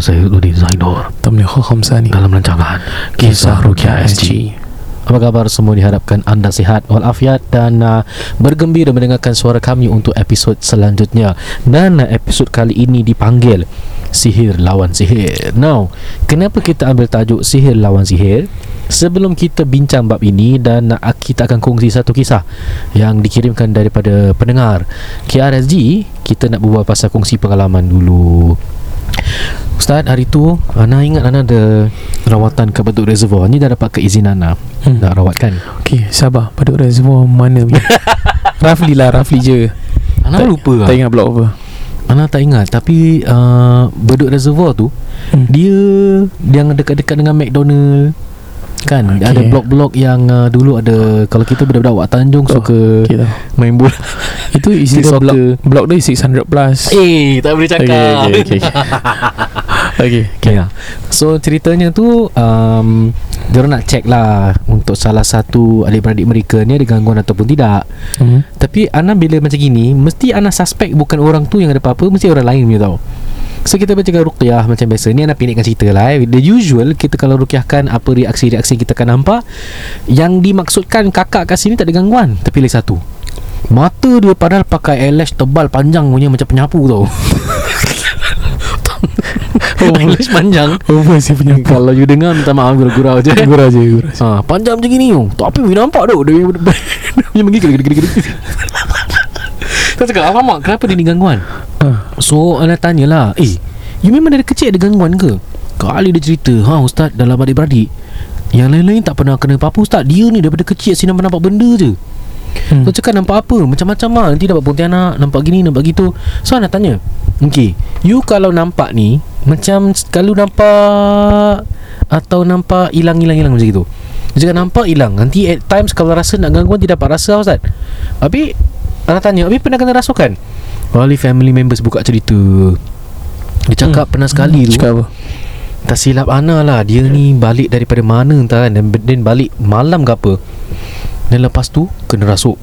bersama saya Udin Zainur Tamliha Khamsani dalam rancangan Kisah Rukia SG. Apa khabar semua diharapkan anda sihat walafiat dan uh, bergembira mendengarkan suara kami untuk episod selanjutnya. Dan uh, episod kali ini dipanggil Sihir Lawan Sihir. Now, kenapa kita ambil tajuk Sihir Lawan Sihir? Sebelum kita bincang bab ini dan uh, kita akan kongsi satu kisah yang dikirimkan daripada pendengar KRSG, kita nak berbual pasal kongsi pengalaman dulu. Ustaz hari tu Ana ingat Ana ada Rawatan ke Bedok Reservoir. Ni dah dapat keizinan Ana. Hmm. Nak rawat kan Okay sabar. Pada reservoir mana? Roughly lah Roughly je. Ana lupa Tak lah. ingat blok apa. Ana tak ingat Tapi uh, Bedok Reservoir tu Hmm. Dia Yang dekat-dekat dengan McDonald Kan Okay. Ada blok-blok yang uh, Dulu ada Kalau kita budak-budak Wak Tanjung Oh, Suka Okay tau Main bola. Itu isi dia blok. Blok dia 600 plus. Eh tak boleh cakap. Okay okay okay Okay Okay lah So ceritanya tu um, Diorang nak check lah Untuk salah satu Adik-beradik mereka ni Ada gangguan ataupun tidak. Hmm. Tapi Ana bila macam gini Mesti Ana suspect Bukan orang tu yang ada apa-apa Mesti orang lain punya tau So kita bacakan ruqyah Macam biasa. Ni Ana pendekkan cerita lah eh. The usual Kita kalau ruqyahkan Apa reaksi-reaksi kita akan nampak Yang dimaksudkan Kakak kat sini tak ada gangguan Tapi lagi satu. Mata dia padahal pakai eyelash tebal panjang punya Macam penyapu tau. Oh, Eyelash panjang. saya punya Kalau you dengar Minta maaf gurau-gurau je. Gurau je gurau je. Ha, panjang macam gini oh. Tak apa you nampak tu Dia dia punya menggigil gede-gede. Saya cakap Alamak kenapa dia ni gangguan? Ah, So Ana tanyalah Eh You memang dari kecil ada gangguan ke? Kali dia cerita Ha ustaz dalam adik-beradik Yang lain-lain tak pernah kena apa-apa ustaz. Dia ni daripada kecil Asyik nampak benda je. Hmm. So cakap nampak apa? Macam-macam lah. Nanti dapat pontianak Nampak gini nampak gitu. So Ana tanya Okay You kalau nampak ni Macam Kalau nampak Atau nampak Hilang-hilang-hilang macam gitu? Dia cakap nampak hilang. Nanti at times Kalau rasa nak gangguan Dia dapat rasa Ustaz. Habis Ana tanya Habis pernah kena rasukan? Wali family members buka cerita. Dia cakap hmm. pernah sekali tu. Cakap apa? Tak silap Ana lah. Dia ni balik daripada mana entah kan. Dan, dan balik malam ke apa. Dan lepas tu Kena rasuk.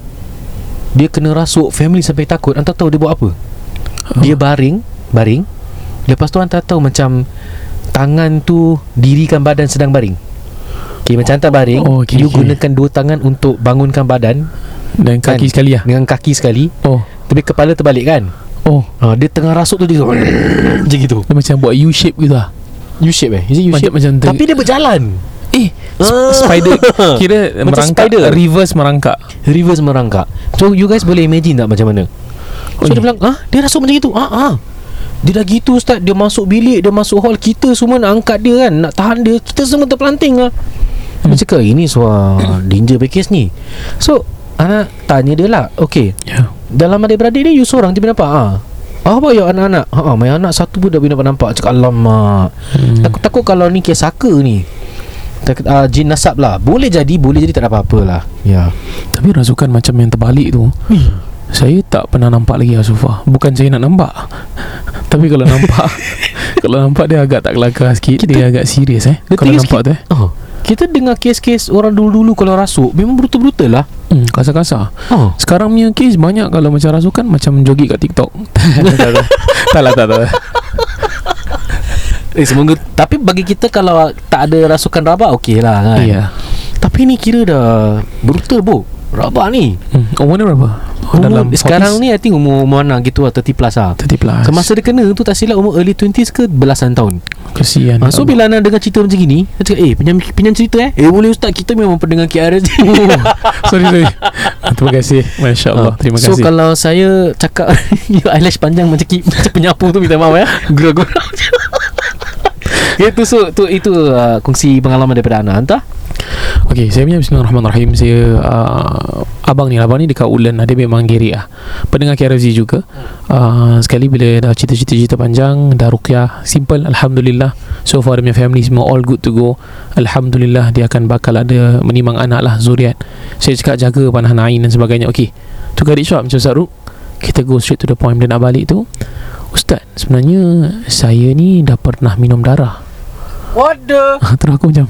Dia kena rasuk Family sampai takut. Anta tahu dia buat apa? Dia baring Baring. Lepas tu anta tahu macam Tangan tu Dirikan badan sedang baring Okay macam anta baring Oh, okay, You okay. gunakan dua tangan Untuk bangunkan badan. Dan kaki Kan? sekali lah? Dengan kaki sekali. Oh. Tapi kepala terbalik kan? Oh. Ha, Dia tengah rasuk tu Dia Macam gitu. Dia macam buat U shape gitu lah? U-shape eh? Is it U-shape? Macam- macam Tapi dia berjalan. Eh Ah. sp- Spider Kira Macam merangkak spider. Reverse merangkak. Reverse merangkak. So you guys boleh imagine tak macam mana? So Oi. dia bilang ah Dia rasuk macam itu ah, ah. Dia dah gitu Ustaz. Dia masuk bilik Dia masuk hall. Kita semua nak angkat dia kan? Nak tahan dia. Kita semua terpelanting lah hmm. Dia cakap ini suara Danger package ni. So Anak tanya dia lah Okay Ya. Dalam adik-beradik ni You seorang tiba nampak? Ah. Ah, apa ya anak-anak? Ha, My anak satu pun dah boleh nampak-nampak Cakap alamak. Hmm. Takut-takut kalau ni kes saka ni. Tak, uh, Jin nasab lah. Boleh jadi Boleh jadi tak ada apa-apa lah. Ya. Tapi rasukan macam yang terbalik tu Saya tak pernah nampak lagi Asufah Bukan saya nak nampak. Tapi kalau nampak Kalau nampak dia agak tak kelakar sikit Kita- Dia agak serius eh. Kalau nampak tu eh. Oh, kita dengar kes-kes orang dulu-dulu kalau rasuk memang brutal-brutal lah. hmm, Kasar-kasar Oh. Sekarang punya kes banyak Kalau macam rasukan Macam joget kat TikTok Tak lah tak tak Eh semoga tapi bagi kita kalau tak ada rasukan rabak okey lah kan. Iya Tapi ni kira dah brutal bu. Rabak ni. hmm. Umur dia berapa? Umur, sekarang ni I think umur umur anak gitu lah 30 plus lah. 30 plus Semasa dia kena tu tak silap umur early 20s ke belasan tahun. Kesian Ha, so bila Ana dengar cerita macam gini, dia cakap, "Eh, pinjam pinjam cerita eh." Eh, boleh ustaz, kita memang pendengar KRS. Sorry sorry Terima kasih Masya Allah Ha. Terima so, kasih kalau saya cakap eyelash panjang macam, ki, macam penyapu tu Minta maaf ya Gurau-gurau Itu so tu, Itu uh, kongsi pengalaman daripada Ana Entah Okey saya punya Bismillahirrahmanirrahim. Saya uh, Abang ni Abang ni dekat Ulen Dia memang gerik lah Pendengar KRFZ juga. Uh, Sekali bila dah cerita-cerita panjang Dah rukyah Simple Alhamdulillah. So far punya family Semua all good to go. Alhamdulillah Dia akan bakal ada Menimang anak lah Zuriat. Saya cakap jaga Panahan ain dan sebagainya. To cut it short Macam Ustaz Ruk. Kita go straight to the point. Dia nak balik tu Ustaz Sebenarnya Saya ni dah pernah minum darah. What the? Terus aku macam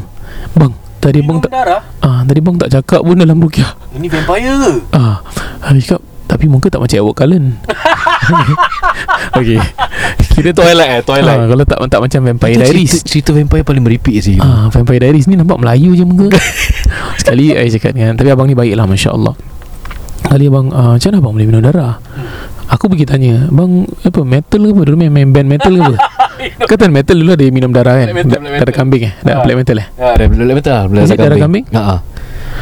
Bang Tadi bang tak darah? Ah, Tadi bang tak cakap pun dalam rukyah Ini vampire ke? Ah, Aku cakap Tapi muka tak macam Edward Cullen. Okay. Kira Twilight eh ah, Kalau tak tak macam Vampire Diaries. cerita, cerita vampire paling meripik sih. Ah, Vampire Diaries ni nampak Melayu je muka. Sekali saya cakap dengan Tapi abang ni baik lah Masya Allah Kali abang ah, Macam mana abang boleh minum darah? Aku pergi tanya Bang apa metal ke apa? Dulu main, main band metal ke apa Kata metal dulu ada minum darah kan Black metal, black Darah kambing eh Darah Ah. black metal eh Ya, darah black metal it darah kambing? Ha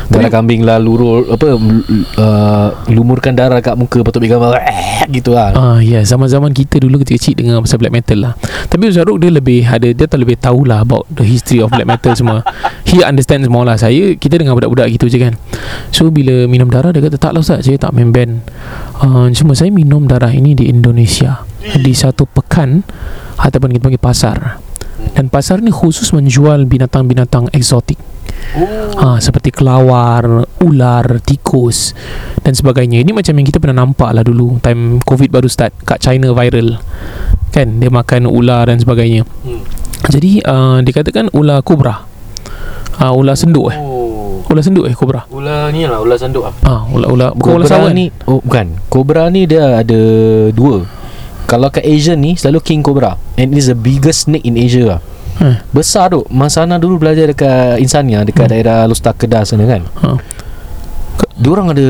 Darah kambing lah lurul apa uh, lumurkan darah kat muka patut ambil gambar eh, gitu lah. Ah ya yeah, zaman-zaman kita dulu kecil-kecil dengar pasal black metal lah. Tapi Ustaz Ruk dia lebih ada dia tak lebih tahulah about the history of black metal semua. He understand semua lah. Saya kita dengan budak-budak gitu je kan. So bila minum darah dia kata tak lah Ustaz saya tak main band. Uh, cuma saya minum darah ini di Indonesia di satu pekan ataupun kita panggil pasar. Dan pasar ni khusus menjual binatang-binatang eksotik. Ha, seperti kelawar, ular, tikus dan sebagainya. Ini macam yang kita pernah nampak lah dulu time COVID baru start kat China viral. Kan dia makan ular dan sebagainya. Hmm. Jadi uh, dikatakan ular kobra. Ah uh, ular senduk eh. Oh. Ular senduk eh kobra. Ular ni lah ular sanduk ah. Ah ular ular bukan ular sawan ni oh bukan. Cobra ni dia ada dua. Kalau kat Asia ni selalu king cobra and it is the biggest snake in Asia lah. Ha. Besar tu Masa Ana dulu belajar dekat Insania Dekat Hmm. daerah Lustar Kedah sana kan Ha. Diorang ada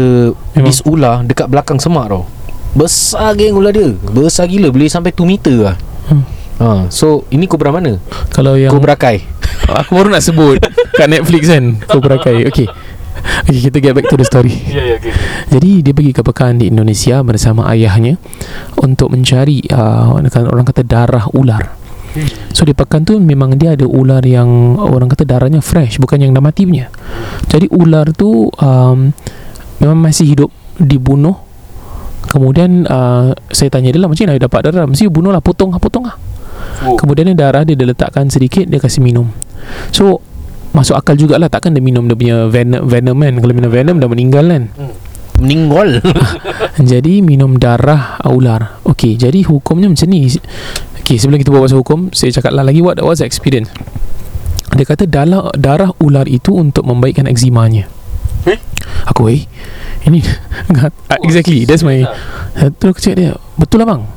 Memang. This ular Dekat belakang semak tau Besar geng ular dia Besar gila Boleh sampai 2 meter lah Hmm. ha, So ini kobra mana? Kalau yang Kobra Kai aku baru nak sebut kat Netflix kan Cobra Kai. Okey. Okey kita get back to the story. Ya ya okay. Jadi dia pergi ke pekan di Indonesia bersama ayahnya untuk mencari uh, orang kata darah ular. So di pekan tu memang dia ada ular yang orang kata darahnya fresh bukan yang dah mati punya. Jadi ular tu um, memang masih hidup dibunuh. Kemudian uh, saya tanya dia lah macam mana dia dapat darah Mesti bunuh lah potong lah potong lah Oh. Kemudian dia darah dia, dia letakkan sedikit Dia kasih minum So Masuk akal jugalah Takkan dia minum dia punya venom, venom kan? Kalau minum venom dah meninggal kan? Meninggal. Jadi minum darah ular Okey jadi hukumnya macam ni. Okey sebelum kita buat pasal hukum Saya cakap lah lagi What was the experience? Dia kata darah, darah ular itu Untuk membaikkan ekzimanya Eh? Aku eh Ini Exactly That's my Terus aku cakap dia Betul lah bang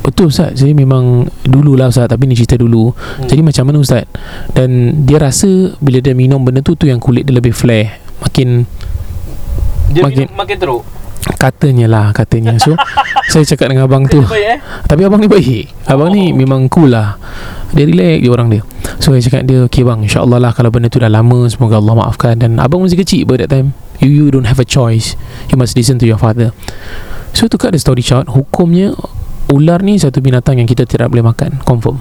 Betul Ustaz. Saya memang Dululah Ustaz Tapi ni cerita dulu. Hmm. Jadi macam mana Ustaz? Dan dia rasa Bila dia minum benda tu Tu yang kulit dia lebih flare. Makin Dia Makin- minum makin teruk? Katanya lah Katanya. So Saya cakap dengan abang tu. Baik eh? Tapi abang ni baik. Abang ni memang cool lah. Dia relax dia orang dia. So saya cakap dia Okay bang InsyaAllah lah Kalau benda tu dah lama Semoga Allah maafkan. Dan abang masih kecil ber that time. You, you don't have a choice. You must listen to your father. So cut the story short. Hukumnya Ular ni satu binatang yang kita tidak boleh makan Confirm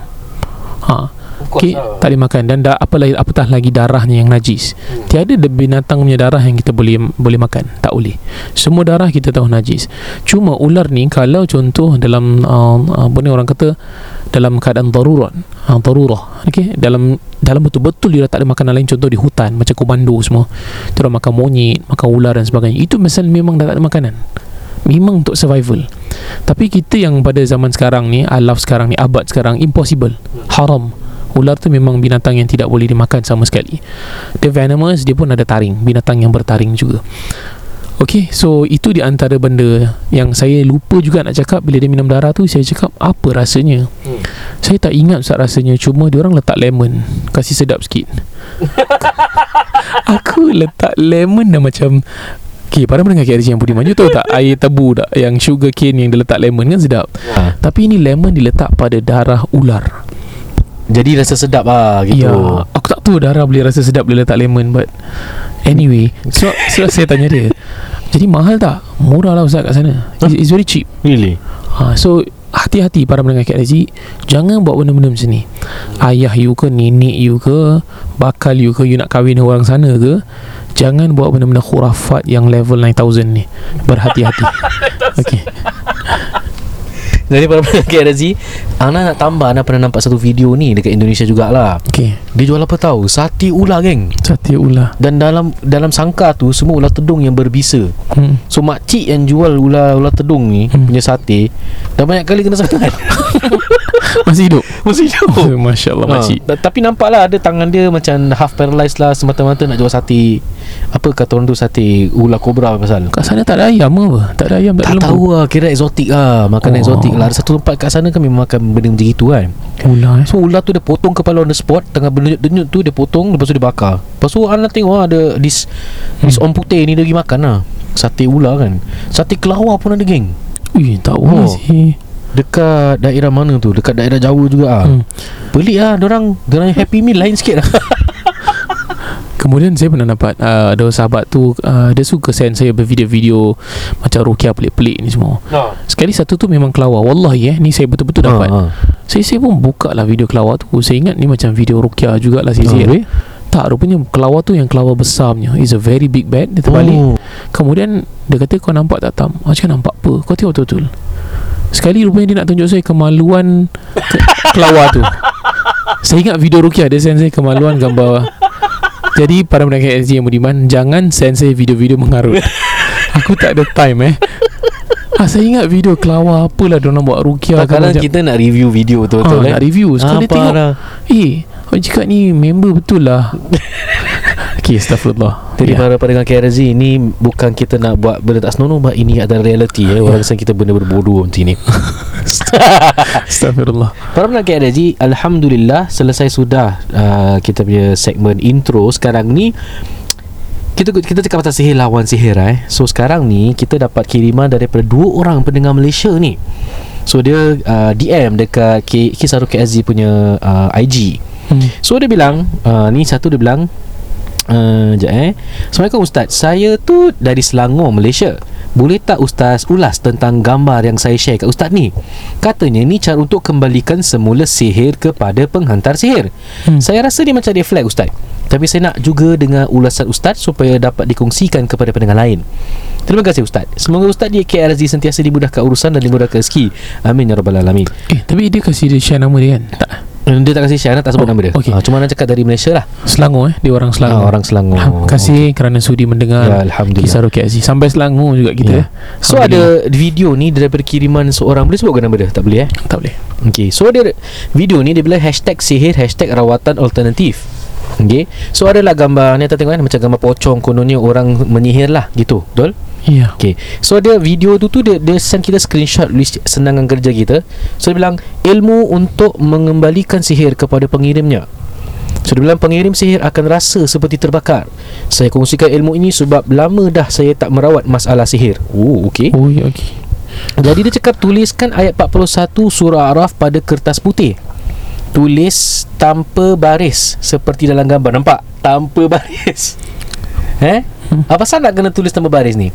Ha Okay, tak boleh makan dan da, apalah apatah lagi darahnya yang najis. Hmm. Tiada ada binatang punya darah yang kita boleh boleh makan. Tak boleh. Semua darah kita tahu najis. Cuma ular ni kalau contoh dalam uh, apa ni orang kata dalam keadaan darurat, uh, darurah. Okey, dalam dalam betul-betul dia tak ada makanan lain contoh di hutan macam komando semua. Dia makan monyet, makan ular dan sebagainya. Itu misal memang dah tak ada makanan. Memang untuk survival. Tapi kita yang pada zaman sekarang ni, alaf sekarang ni, abad sekarang impossible. Haram. Ular tu memang binatang yang tidak boleh dimakan sama sekali. Dia venomous, dia pun ada taring, binatang yang bertaring juga. Okay, so itu di antara benda yang saya lupa juga nak cakap bila dia minum darah tu, saya cakap apa rasanya. Hmm. Saya tak ingat Ustaz rasanya Cuma dia orang letak lemon Kasih sedap sikit Aku letak lemon dah macam Okay, para pendengar KRC yang budiman You tahu tak air tebu tak Yang sugar cane yang dia letak lemon kan sedap. Ha. Tapi ini lemon diletak pada darah ular. Jadi rasa sedap lah gitu. Ya, aku tak tahu darah boleh rasa sedap bila letak lemon But Anyway. So, so saya tanya dia Jadi mahal tak? Murah lah Ustaz kat sana. It's, it's very cheap. Really? Ha, So hati-hati para pendengar KLZ jangan buat benda-benda macam ni. Ayah you ke nenek you ke bakal you ke you nak kahwin dengan orang sana ke jangan buat benda-benda khurafat yang level 9000 ni. Berhati-hati. Okey Jadi pada pendengar KRZ Ana nak tambah Ana pernah nampak satu video ni Dekat Indonesia jugalah. Okey. Dia jual apa tahu? Sate ular geng. Sate ular Dan dalam dalam sangka tu Semua ular tedung yang berbisa. Hmm. So makcik yang jual ular ular tedung ni Hmm. Punya sate Dah banyak kali kena sangat masih hidup. Masih hidup. Masya Allah makcik. Ha, tapi nampak lah Ada tangan dia macam Half paralyzed lah Semata-mata nak jual sate. Apa kata orang tu Sate ular kobra pasal? Kat sana tak ada ayam apa? Tak ada ayam tak, Tak tahu lah Kira eksotik lah Makanan Oh. eksotik lah. Ada satu tempat kat sana kan Memang makan benda macam itu kan. Ular eh? So ular tu dia potong kepala on the spot Tengah berdenyut-denyut tu Dia potong Lepas tu dia bakar. Lepas tu Ana tengok lah Ada This This Hmm. om putih ni Dia pergi makan lah. Sate ular kan. Sate kelawar pun ada geng. Ui, tak tahu Oh. masih Dekat daerah mana tu? Dekat daerah Jawa juga ah. hmm. Pelik lah Diorang Diorang happy meal lain sikit lah. Kemudian saya pernah dapat uh, Ada sahabat tu uh, Dia suka send saya Bervideo-video Macam rukiah pelik-pelik ni semua. Sekali satu tu memang kelawar. Wallahi eh Ni saya betul-betul dapat. ha, ha. Saya, saya pun buka lah video kelawar tu. Saya ingat ni macam video rukiah jugalah sihir habis? Tak rupanya kelawar tu yang kelawar besar punya It's a very big bat Dia terbalik. Oh. Kemudian Dia kata kau nampak tak Tam? Aku cakap nampak apa? Kau tengok betul-betul Sekali rupanya dia nak tunjuk saya Kemaluan ke, Kelawar tu. Saya ingat video rukiah Dia send saya kemaluan gambar. Jadi para pendengar SG yang budiman Jangan send saya video-video mengarut. Aku tak ada time eh. Ah, Saya ingat video kelawar Apalah dia nak buat rukiah ke Kadang-kadang macam- kita nak review video ha, betul-betul eh. Nak review. Sekali Apa tengok lah. Eh Aku cakap ni member betul lah Okay astagfirullah Jadi Ya. para pendengar KRZ Ni bukan kita nak buat benda tak senonoh but Ini adalah reality eh. Orang rasa kita benda berbodoh macam ni Astagfirullah Para pendengar KRZ Alhamdulillah Selesai sudah uh, Kita punya segmen intro Sekarang ni kita kita cakap pasal sihir lawan sihir eh. So sekarang ni kita dapat kiriman daripada dua orang pendengar Malaysia ni. So dia uh, DM dekat K, Kisaruk KSZ punya uh, IG. hmm. So dia bilang uh, Ni satu dia bilang uh, Sekejap eh. Assalamualaikum Ustaz. Saya tu dari Selangor Malaysia. Boleh tak Ustaz ulas tentang gambar yang saya share kat Ustaz ni? Katanya ni cara untuk kembalikan semula sihir kepada penghantar sihir. Hmm. Saya rasa dia macam reflect Ustaz. Tapi saya nak juga dengan ulasan Ustaz Supaya dapat dikongsikan kepada pendengar lain. Terima kasih Ustaz. Semoga Ustaz di KRZ sentiasa dimudahkan urusan dan dimudahkan rezeki. Amin ya Rabbal Alamin. Eh tapi dia kasih dia share nama dia kan? Tak Dia tak kasih share tak sebut Oh, nama dia okey. ha, Cuma nak cakap dari Malaysia lah Selangor eh Dia orang Selangor Ah, orang Selangor. Terima kasih kerana sudi mendengar Ya, Alhamdulillah. Kisah Ruki Aziz Sampai Selangor juga kita Ya. eh. So ada video ni daripada kiriman seorang Boleh sebutkan nama dia? Tak boleh eh? Tak boleh Okay So dia video ni dia bilang hashtag sihir Hashtag rawatan alternatif Okay So adalah gambar Ni tak tengok kan Macam gambar pocong Kononnya orang menyihir lah Gitu Betul? Ya. Okay. So dia video tu tu Dia, dia send kita screenshot List senangan kerja kita. So dia bilang Ilmu untuk mengembalikan sihir kepada pengirimnya. So dia bilang pengirim sihir akan rasa seperti terbakar. Saya kongsikan ilmu ini sebab lama dah saya tak merawat masalah sihir. Oh okay. Oh ya okay. Jadi dia cakap tuliskan ayat 41 surah Araf pada kertas putih. Tulis tanpa baris Seperti dalam gambar. Nampak? Tanpa baris Eh? Apa pasal nak kena tulis tanpa baris ni?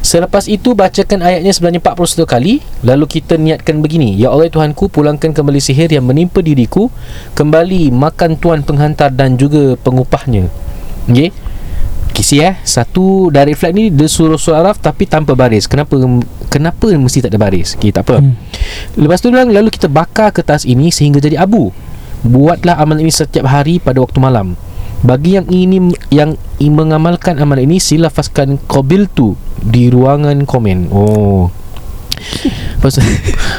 Selepas itu bacakan ayatnya sebenarnya 41 kali. Lalu kita niatkan begini. Ya Allah Tuhanku pulangkan kembali sihir yang menimpa diriku. Kembali makan tuan penghantar dan juga pengupahnya. Okay Kisi eh? Satu dari flag ni Dia suruh surah Araf Tapi tanpa baris. Kenapa? Kenapa mesti tak ada baris? Okay tak apa. Hmm. Lepas tu bilang Lalu kita bakar kertas ini Sehingga jadi abu. Buatlah amalan ini setiap hari Pada waktu malam Bagi yang ingin Yang mengamalkan amalan ini Sila lafazkan Qabil tu Di ruangan komen. Oh.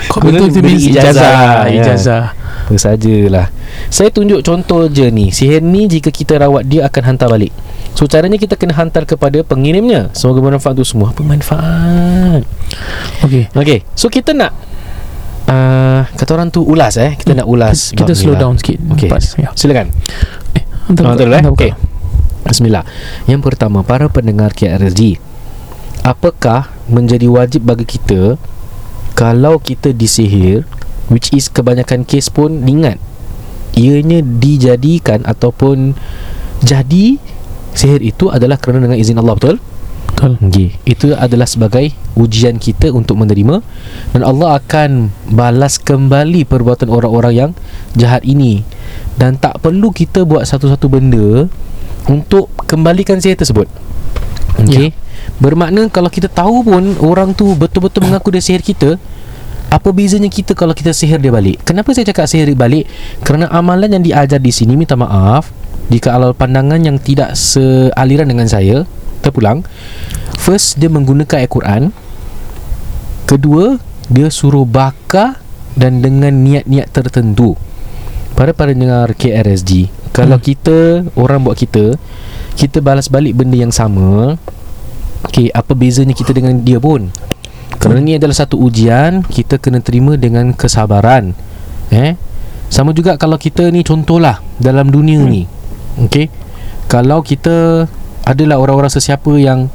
Kau betul tu means ijazah. Ya. Ijazah. Apa sajalah Saya tunjuk contoh je ni. Sihir ni jika kita rawat dia akan hantar balik. So caranya kita kena hantar kepada pengirimnya. Semoga bermanfaat untuk semua. Apa manfaat? Okay Okay So kita nak uh, Kata orang tu ulas eh. Kita nak ulas Kita ni slow lah. down sikit. Okay Lepas, ya. Silakan. Hantar Buka, betul, eh? Okay. Bismillah Yang pertama Para pendengar KRSG Apakah menjadi wajib bagi kita Kalau kita disihir Which is kebanyakan kes pun Ingat Ianya dijadikan Ataupun Jadi Sihir itu adalah kerana dengan izin Allah Betul? Betul. Okay. Itu adalah sebagai ujian kita untuk menerima dan Allah akan balas kembali perbuatan orang-orang yang jahat ini dan tak perlu kita buat satu-satu benda untuk kembalikan sihir tersebut. Okey. Bermakna kalau kita tahu pun orang tu betul-betul mengaku dia sihir kita, apa bezanya kita kalau kita sihir dia balik? Kenapa saya cakap sihir dia balik? Kerana amalan yang diajar di sini minta maaf jika alal pandangan yang tidak sealiran dengan saya terpulang. First dia menggunakan ayat Quran. Kedua, dia suruh bakar dan dengan niat-niat tertentu. Para para dengar KRSG, kalau Hmm. kita orang buat kita, kita balas balik benda yang sama. Okey, apa bezanya kita dengan dia pun? Kerana ni adalah satu ujian, kita kena terima dengan kesabaran. Eh? Sama juga kalau kita ni contohlah dalam dunia ni. Okey. Kalau kita adalah orang-orang sesiapa yang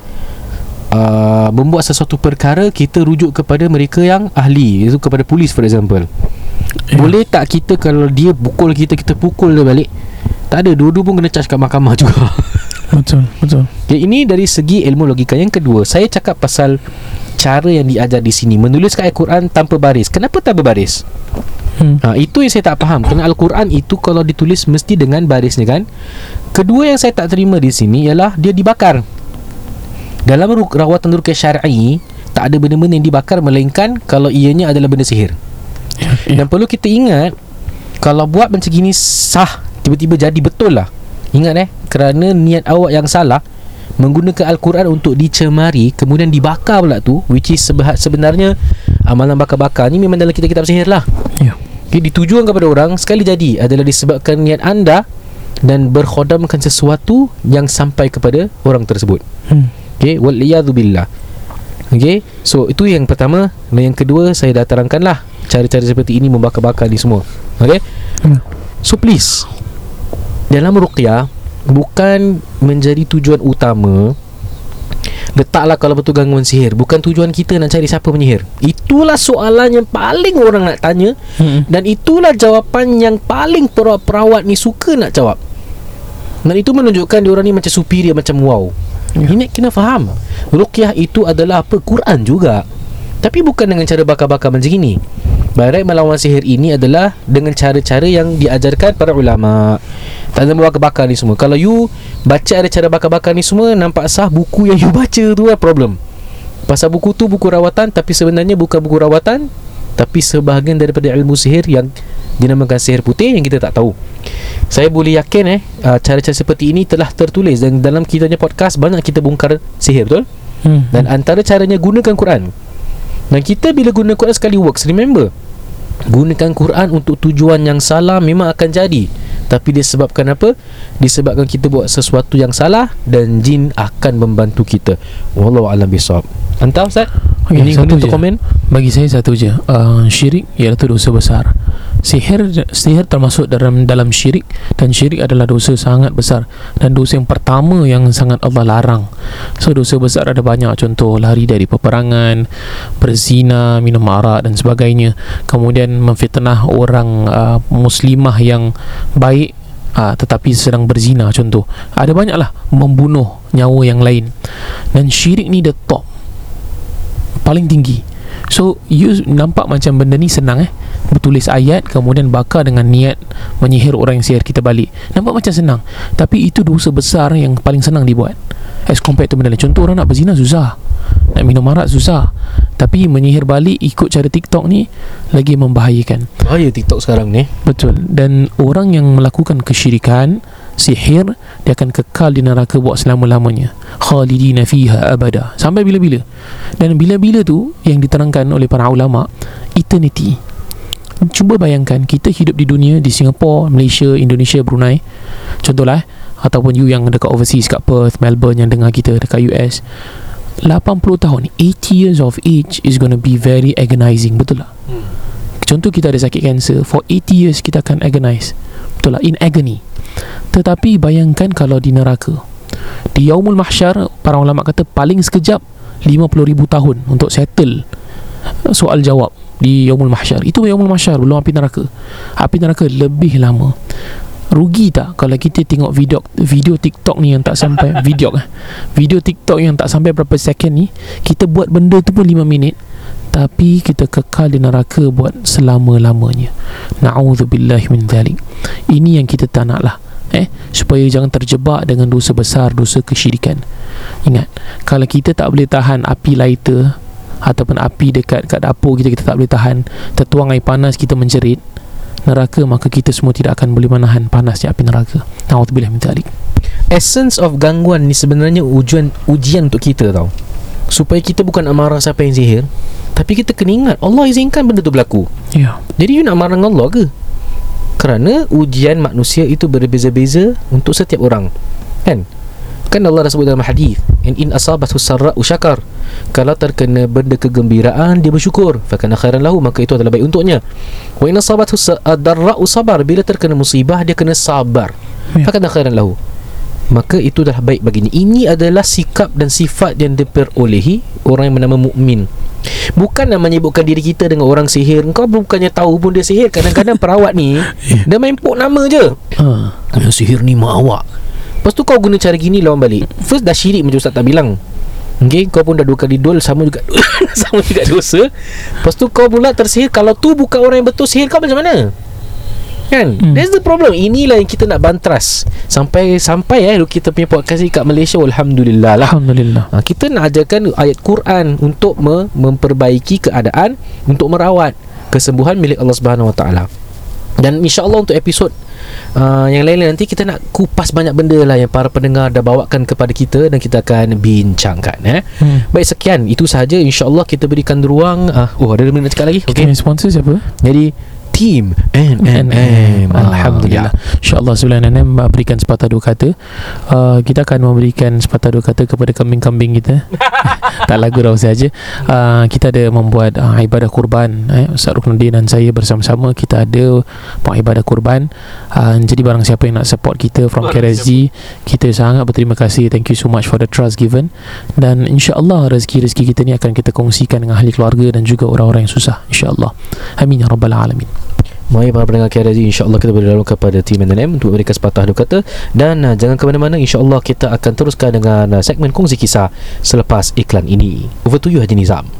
uh, membuat sesuatu perkara, kita rujuk kepada mereka yang ahli, itu kepada polis for example. Ya. Boleh tak kita kalau dia pukul kita, kita pukul dia balik? Tak ada, dua-dua pun kena charge kat mahkamah juga. Betul, betul. Okay, ini dari segi ilmu logika. Yang kedua, saya cakap pasal cara yang diajar di sini menuliskan Al-Quran tanpa baris. Kenapa tak berbaris? Hmm. Ha, itu yang saya tak faham. Kerana Al-Quran itu kalau ditulis mesti dengan barisnya kan. Kedua yang saya tak terima di sini ialah dia dibakar. Dalam rawatan rukyah syar'i tak ada benda-benda yang dibakar melainkan kalau ianya adalah benda sihir. Ya. Dan perlu kita ingat Kalau buat macam gini sah Tiba-tiba jadi betul lah Ingat eh Kerana niat awak yang salah Menggunakan Al-Quran untuk dicemari Kemudian dibakar pula tu Which is sebe- sebenarnya Amalan bakar-bakar ni memang dalam kitab-kitab sihir lah Ya. okay, Ditujuan kepada orang Sekali jadi adalah disebabkan niat anda Dan berkhodamkan sesuatu Yang sampai kepada orang tersebut. Hmm. Okay Waliyadzubillah Okay So itu yang pertama. Dan yang kedua Saya dah terangkan lah Cara-cara seperti ini Membakar-bakar ni semua. Okay Hmm. So please Dalam ruqyah Bukan menjadi tujuan utama Letaklah kalau betul gangguan sihir. Bukan tujuan kita nak cari siapa penyihir Itulah soalan yang paling orang nak tanya. Hmm. Dan itulah jawapan yang paling perawat-perawat ni suka nak jawab Dan itu menunjukkan diorang ni macam superior Macam wow. Ya. Ini kena faham. Ruqyah itu adalah apa? Quran juga. Tapi bukan dengan cara bakar-bakar macam ini Barat melawan sihir ini adalah Dengan cara-cara yang diajarkan para ulama. Tak ada bakar-bakar ni semua. Kalau you baca ada cara bakar-bakar ni semua Nampak sah buku yang you baca tu lah problem. Pasal buku tu buku rawatan Tapi sebenarnya bukan buku rawatan Tapi sebahagian daripada ilmu sihir Yang dinamakan sihir putih Yang kita tak tahu Saya boleh yakin eh uh, Cara-cara seperti ini telah tertulis Dan dalam kitanya podcast Banyak kita bongkar sihir betul? Hmm. Dan antara caranya gunakan Quran Dan kita bila guna Quran sekali works Remember Gunakan Quran untuk tujuan yang salah Memang akan jadi Tapi disebabkan apa? Disebabkan kita buat sesuatu yang salah Dan jin akan membantu kita Wallahu alam bisawab Anta Ustaz? Okey, Ini satu untuk je. komen? Bagi saya satu je. Uh, Syirik ialah tu dosa besar. Sihir Sihir termasuk dalam dalam syirik. Dan syirik adalah dosa sangat besar. Dan dosa yang pertama yang sangat Allah larang. So dosa besar ada banyak. Contoh lari dari peperangan Berzina Minum arak dan sebagainya. Kemudian memfitnah orang uh, Muslimah yang baik uh, Tetapi sedang berzina contoh. Ada banyaklah Membunuh nyawa yang lain. Dan syirik ni the top paling tinggi. So you nampak macam benda ni senang eh? Bertulis ayat Kemudian bakar dengan niat Menyihir orang yang sihir kita balik. Nampak macam senang. Tapi itu dosa besar Yang paling senang dibuat. As compared to benda lain. Contoh orang nak berzina susah. Nak minum arak susah. Tapi menyihir balik Ikut cara TikTok ni Lagi membahayakan. Bahaya TikTok sekarang ni. Betul. Dan orang yang melakukan kesyirikan Sihir Dia akan kekal di neraka Buat selama-lamanya. Khalidina fiha abada. Sampai bila-bila. Dan bila-bila tu Yang diterangkan oleh para ulama Eternity. Cuba bayangkan Kita hidup di dunia Di Singapura Malaysia Indonesia Brunei. Contohlah eh, Ataupun you yang dekat overseas Kat Perth Melbourne Yang dengar kita Dekat US 80 tahun 80 years of age Is going to be very agonizing Betul tak? Contoh kita ada sakit kanser For 80 years kita akan agonize. Betul lah In agony Tetapi bayangkan kalau di neraka. Di Yaumul Mahsyar Para ulama kata paling sekejap 50 ribu tahun Untuk settle Soal jawab Di Yaumul Mahsyar. Itu Yaumul Mahsyar Belum api neraka. Api neraka lebih lama. Rugi tak kalau kita tengok video video TikTok ni yang tak sampai video eh video TikTok yang tak sampai berapa second ni kita buat benda tu pun 5 minit tapi kita kekal di neraka buat selama-lamanya. Na'udzubillahi min dhalik ini yang kita tak nak lah eh? Supaya jangan terjebak dengan dosa besar dosa kesyirikan. Ingat kalau kita tak boleh tahan api lighter ataupun api dekat kat dapur kita kita tak boleh tahan tertuang air panas kita menjerit neraka maka kita semua tidak akan boleh menahan panasnya api neraka. Na'udzubillahi min dhalik Essence of gangguan ni sebenarnya ujian ujian untuk kita tau supaya kita bukan nak marah siapa yang sihir tapi kita kena ingat Allah izinkan benda tu berlaku. Ya. Jadi you nak marah dengan Allah ke? Kerana ujian manusia itu berbeza-beza untuk setiap orang. Kan? Kan Allah dah sebut dalam hadis in in asabathu sarra'u syakar. Kalau terkena benda kegembiraan dia bersyukur. Fakana khairan lahu maka itu adalah baik untuknya. Wa in asabathu darra'u sabar. Bila terkena musibah dia kena sabar. Ya. fakana khairan lahu maka itu dah baik baginya ini adalah sikap dan sifat yang diperolehi orang yang bernama mukmin. Bukan nak menyebutkan diri kita dengan orang sihir. Kau bukannya tahu pun dia sihir. Kadang-kadang perawat ni dia main pok nama je. Ha. yang sihir ni mak awak. Lepas tu kau guna cara gini lawan balik. First dah syirik macam Ustaz tak bilang. Okay Kau pun dah dua kali dol Sama juga Sama juga dosa. Lepas tu kau pula tersihir. Kalau tu bukan orang yang betul Sihir kau macam mana Kan Hmm. That's the problem Inilah yang kita nak bantras Sampai Sampai eh Kita punya podcast ni kat Malaysia Alhamdulillah lah Alhamdulillah ha, Kita nak ajarkan ayat Quran Untuk me- memperbaiki keadaan Untuk merawat Kesembuhan milik Allah Subhanahu Wa Taala. Dan insyaAllah untuk episod uh, Yang lain-lain nanti Kita nak kupas banyak benda lah Yang para pendengar dah bawakan kepada kita Dan kita akan bincangkan eh. hmm. Baik sekian Itu sahaja InsyaAllah kita berikan ruang uh, Oh ada benda nak cakap lagi kita Okay sponsor siapa? Jadi Team NNM Alhamdulillah. InsyaAllah sebelum NNM berikan sepatah dua kata. Uh, Kita akan memberikan sepatah dua kata kepada kambing-kambing kita. Tak lagu dah saja uh, Kita ada membuat uh, ibadah kurban. Eh, Ustaz Ruknuddin dan saya bersama-sama Kita ada buat ibadah kurban. Uh, Jadi barang siapa yang nak support kita From KRSG Kita sangat berterima kasih. Thank you so much for the trust given. Dan insyaAllah rezeki-rezeki kita ni akan kita kongsikan dengan ahli keluarga Dan juga orang-orang yang susah. InsyaAllah. Amin ya Rabbal Alamin Mari para pendengar KRZ InsyaAllah kita berdialog kepada Team NNM Untuk memberikan sepatah dua kata. Dan uh, jangan ke mana-mana InsyaAllah kita akan teruskan dengan uh, segmen kongsi kisah Selepas iklan ini. Over to you Haji Nizam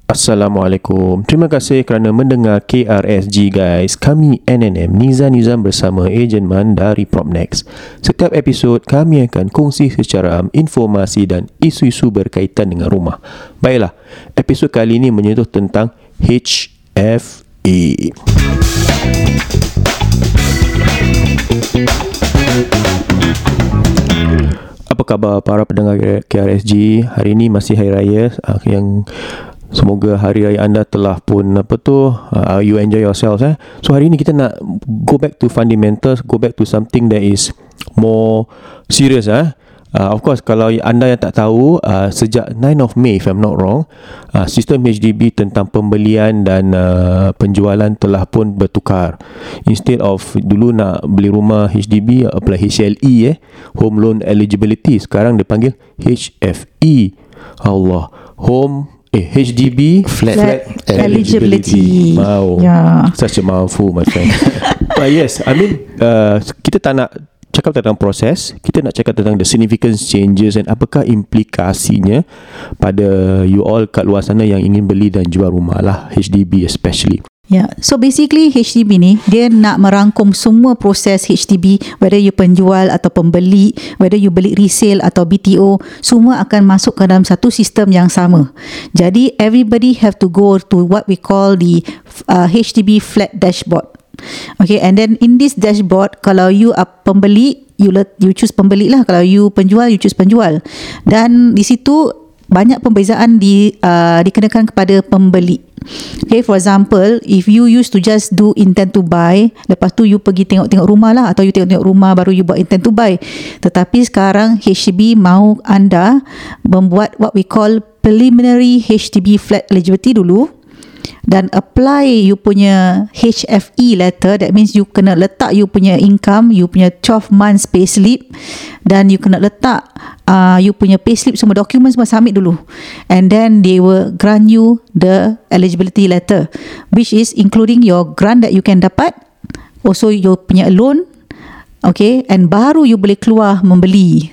Assalamualaikum. Terima kasih kerana mendengar KRSG guys. Kami NNM Nizam Nizam bersama ejen Man dari Propnex. Setiap episod kami akan kongsi secara informasi dan isu-isu berkaitan dengan rumah. Baiklah, episod kali ini menyentuh tentang HFE. Apa khabar para pendengar KRSG? Hari ini masih hari raya uh, yang Semoga hari raya anda telah pun apa tu uh, you enjoy yourselves eh. So hari ini kita nak go back to fundamentals, go back to something that is more serious eh. Uh, of course kalau anda yang tak tahu uh, sejak 9 of May if I'm not wrong uh, sistem HDB tentang pembelian dan uh, penjualan telah pun bertukar instead of dulu nak beli rumah HDB apply HLE eh home loan eligibility sekarang dia panggil HFE Allah home eh HDB flat, Flat eligibility. wow Ya. such a mouthful my friend but yes I mean uh, kita tak nak cakap tentang proses kita nak cakap tentang the significant changes and apakah implikasinya pada you all kat luar sana yang ingin beli dan jual rumah lah HDB especially Ya, so basically HDB ni dia nak merangkum semua proses HDB whether you penjual atau pembeli, whether you beli resale atau BTO, semua akan masuk ke dalam satu sistem yang sama. Jadi everybody have to go to what we call the uh, HDB flat dashboard. Okay, and then in this dashboard kalau you are pembeli, you let, you choose pembeli lah. Kalau you penjual, you choose penjual. Dan di situ banyak pembezaan di uh, dikenakan kepada pembeli. Okay, for example, if you used to just do intent to buy, lepas tu you pergi tengok-tengok rumah lah atau you tengok-tengok rumah baru you buat intent to buy. Tetapi sekarang HDB mahu anda membuat what we call preliminary HDB flat eligibility dulu dan apply you punya HFE letter that means you kena letak you punya income you punya 12 months payslip dan you kena letak uh, you punya payslip semua dokumen semua submit dulu. And then they will grant you the eligibility letter which is including your grant that you can dapat also your punya loan okay and baru you boleh keluar membeli.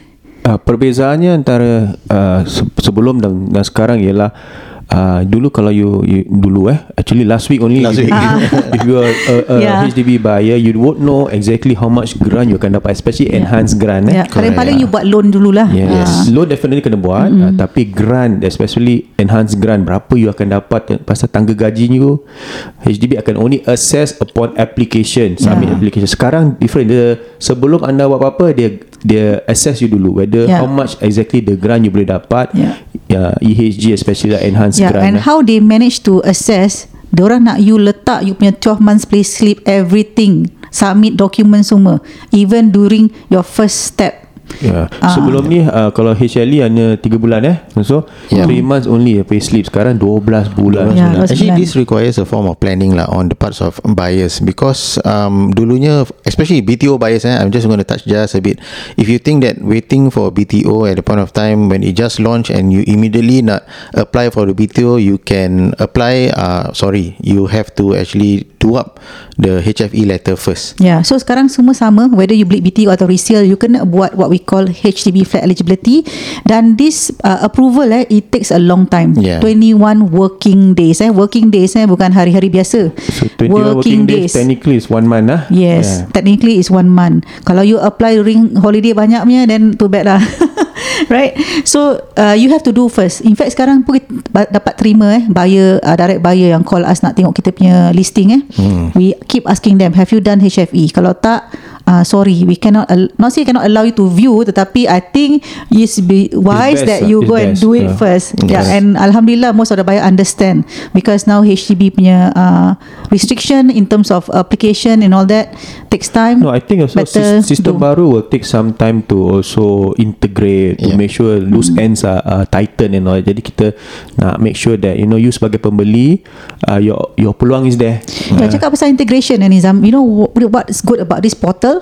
Uh, perbezaannya antara uh, se- sebelum dan, dan sekarang ialah uh, dulu kalau you, you dulu eh actually last week only Last if, week. if you are a, a Yeah. HDB buyer you won't know exactly how much grant you akan dapat especially enhanced grant eh yeah, paling-paling you buat loan dululah Yes. Ah. Loan definitely kena buat mm-hmm. uh, Tapi grant Especially enhanced grant Berapa you akan dapat Pasal tangga gaji you HDB akan only assess Upon application Submit Yeah. application Sekarang different dia, Sebelum anda buat apa-apa Dia dia assess you dulu Whether Yeah. how much exactly The grant you boleh dapat Yeah. yeah, EHG especially like enhanced Yeah, grant and eh. how they manage to assess Diorang nak you letak you punya 12 months pay slip everything submit dokumen semua even during your first step Yeah. Ah. Sebelum ni uh, kalau HLE hanya 3 bulan eh. So 3 Yeah. months only pay slip. Sekarang 12 bulan. Yeah. Actually, Actually, this requires a form of planning lah on the parts of buyers because um, dulunya, especially BTO buyers, eh, I'm just going to touch just a bit. If you think that waiting for BTO at the point of time when it just launched and you immediately not apply for the BTO, you can apply. Uh, sorry, you have to actually do up the HFE letter first. Yeah, so sekarang semua sama whether you beli BTO atau resale you kena buat what we call HDB flat eligibility dan this uh, approval eh it takes a long time. Yeah. 21 working days eh working days eh bukan hari-hari biasa. So 21 working days, technically is 1 month lah. Yes, yeah. technically is one month. Kalau you apply during holiday banyaknya, then too bad lah. right? So uh, you have to do first. In fact sekarang pun kita dapat terima eh buyer uh, direct buyer yang call us nak tengok kita punya listing eh. Hmm. We keep asking them, have you done HFE? Kalau tak, uh, sorry, we cannot al- not say cannot allow you to view, tetapi I think it's be wise best that lah, you it's go and best, do it yeah. first. Yeah, Yes. and alhamdulillah most of the buyer understand because now HDB punya uh, restriction in terms of application and all that takes time. No, I think also Better system do. baru will take some time to also integrate to Yeah. make sure loose Mm-hmm. ends are, are tighten and all. Jadi kita nak make sure that you know you sebagai pembeli uh, your your peluang is there. Uh, cakap pasal integration eh, Nizam You know what, what's good about this portal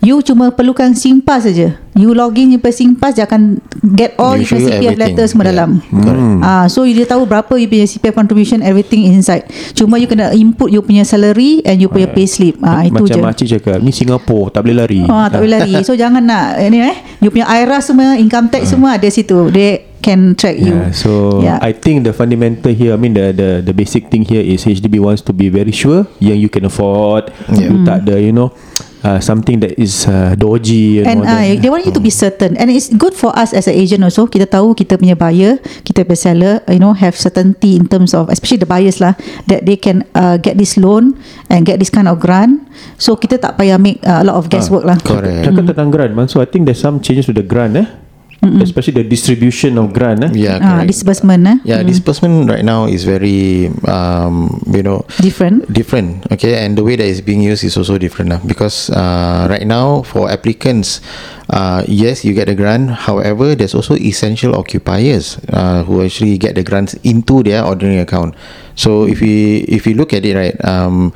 You cuma perlukan SingPass saja. You login you punya SingPass Dia akan get all They your you CPF everything. letters semua Yeah. dalam Correct. Ah, So you dia tahu berapa you punya CPF contribution Everything is inside Cuma you kena input you punya salary And you punya payslip ah, Itu Macam je makcik cakap Ni Singapore Tak boleh lari Ah, tak boleh lari. So jangan nak ini eh. You punya IRAS semua, income tax semua ada situ. They can track you. Yeah, so Yeah. I think the fundamental here, I mean the the the basic thing here is HDB wants to be very sure yang you can afford. Yeah. You tak ada, you know, uh, something that is uh, dodgy and, And all that. uh, they want you to be certain And it's good for us as an agent also Kita tahu kita punya buyer Kita punya seller You know Have certainty in terms of Especially the buyers lah That they can uh, get this loan And get this kind of grant So kita tak payah make uh, a lot of guesswork lah Correct. Cakap tentang grant. So I think there's some changes to the grant, eh. Especially the distribution of grant, eh. Yeah, Ah, correct. disbursement eh? Yeah, disbursement right now is very, um, you know, Different? different okay? And the way that it's being used is also different lah because uh, right now for applicants uh, yes you get the grant. However there's also essential occupiers uh, who actually get the grants into their ordinary account. So if we if we look at it right um,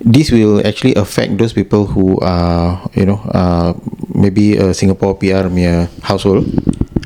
this will actually affect those people who are you know uh, maybe a Singapore PR punya household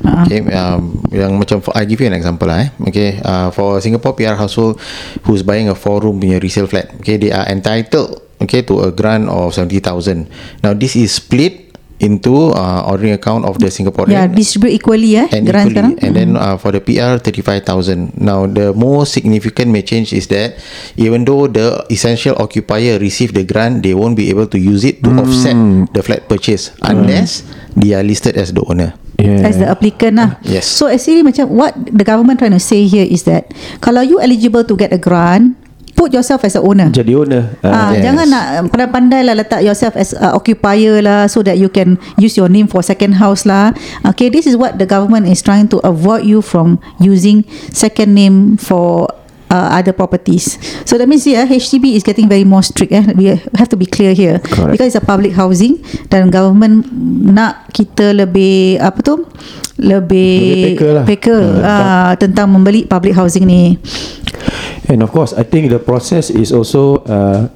Ah. Okay, um, yang macam for, I give you an example lah eh. Okay, uh, for Singapore PR household who's buying a four room punya resale flat, okay, they are entitled okay to a grant of 70,000. Now this is split into uh, ordinary account of the Singaporean. Yeah distribute equally eh and equally, sekarang? And then uh, for the PR 35,000 now the most significant may change is that even though the essential occupier receive the grant they won't be able to use it to offset the flat purchase unless they are listed as the owner. Yeah. as the applicant lah. Yes. So actually macam what the government trying to say here is that kalau you eligible to get a grant, put yourself as a owner. Jadi owner. Ah, yes. jangan nak um, pandai-pandai lah letak yourself as a occupier lah so that you can use your name for second house lah. Okay, this is what the government is trying to avoid you from using second name for uh, other properties. So that means yeah, HDB is getting very more strict. Eh. We have to be clear here Correct. because it's a public housing dan government nak kita lebih apa tu lebih Lebih peka lah. peka, uh, tentang membeli public housing ni. And of course, I think the process is also uh,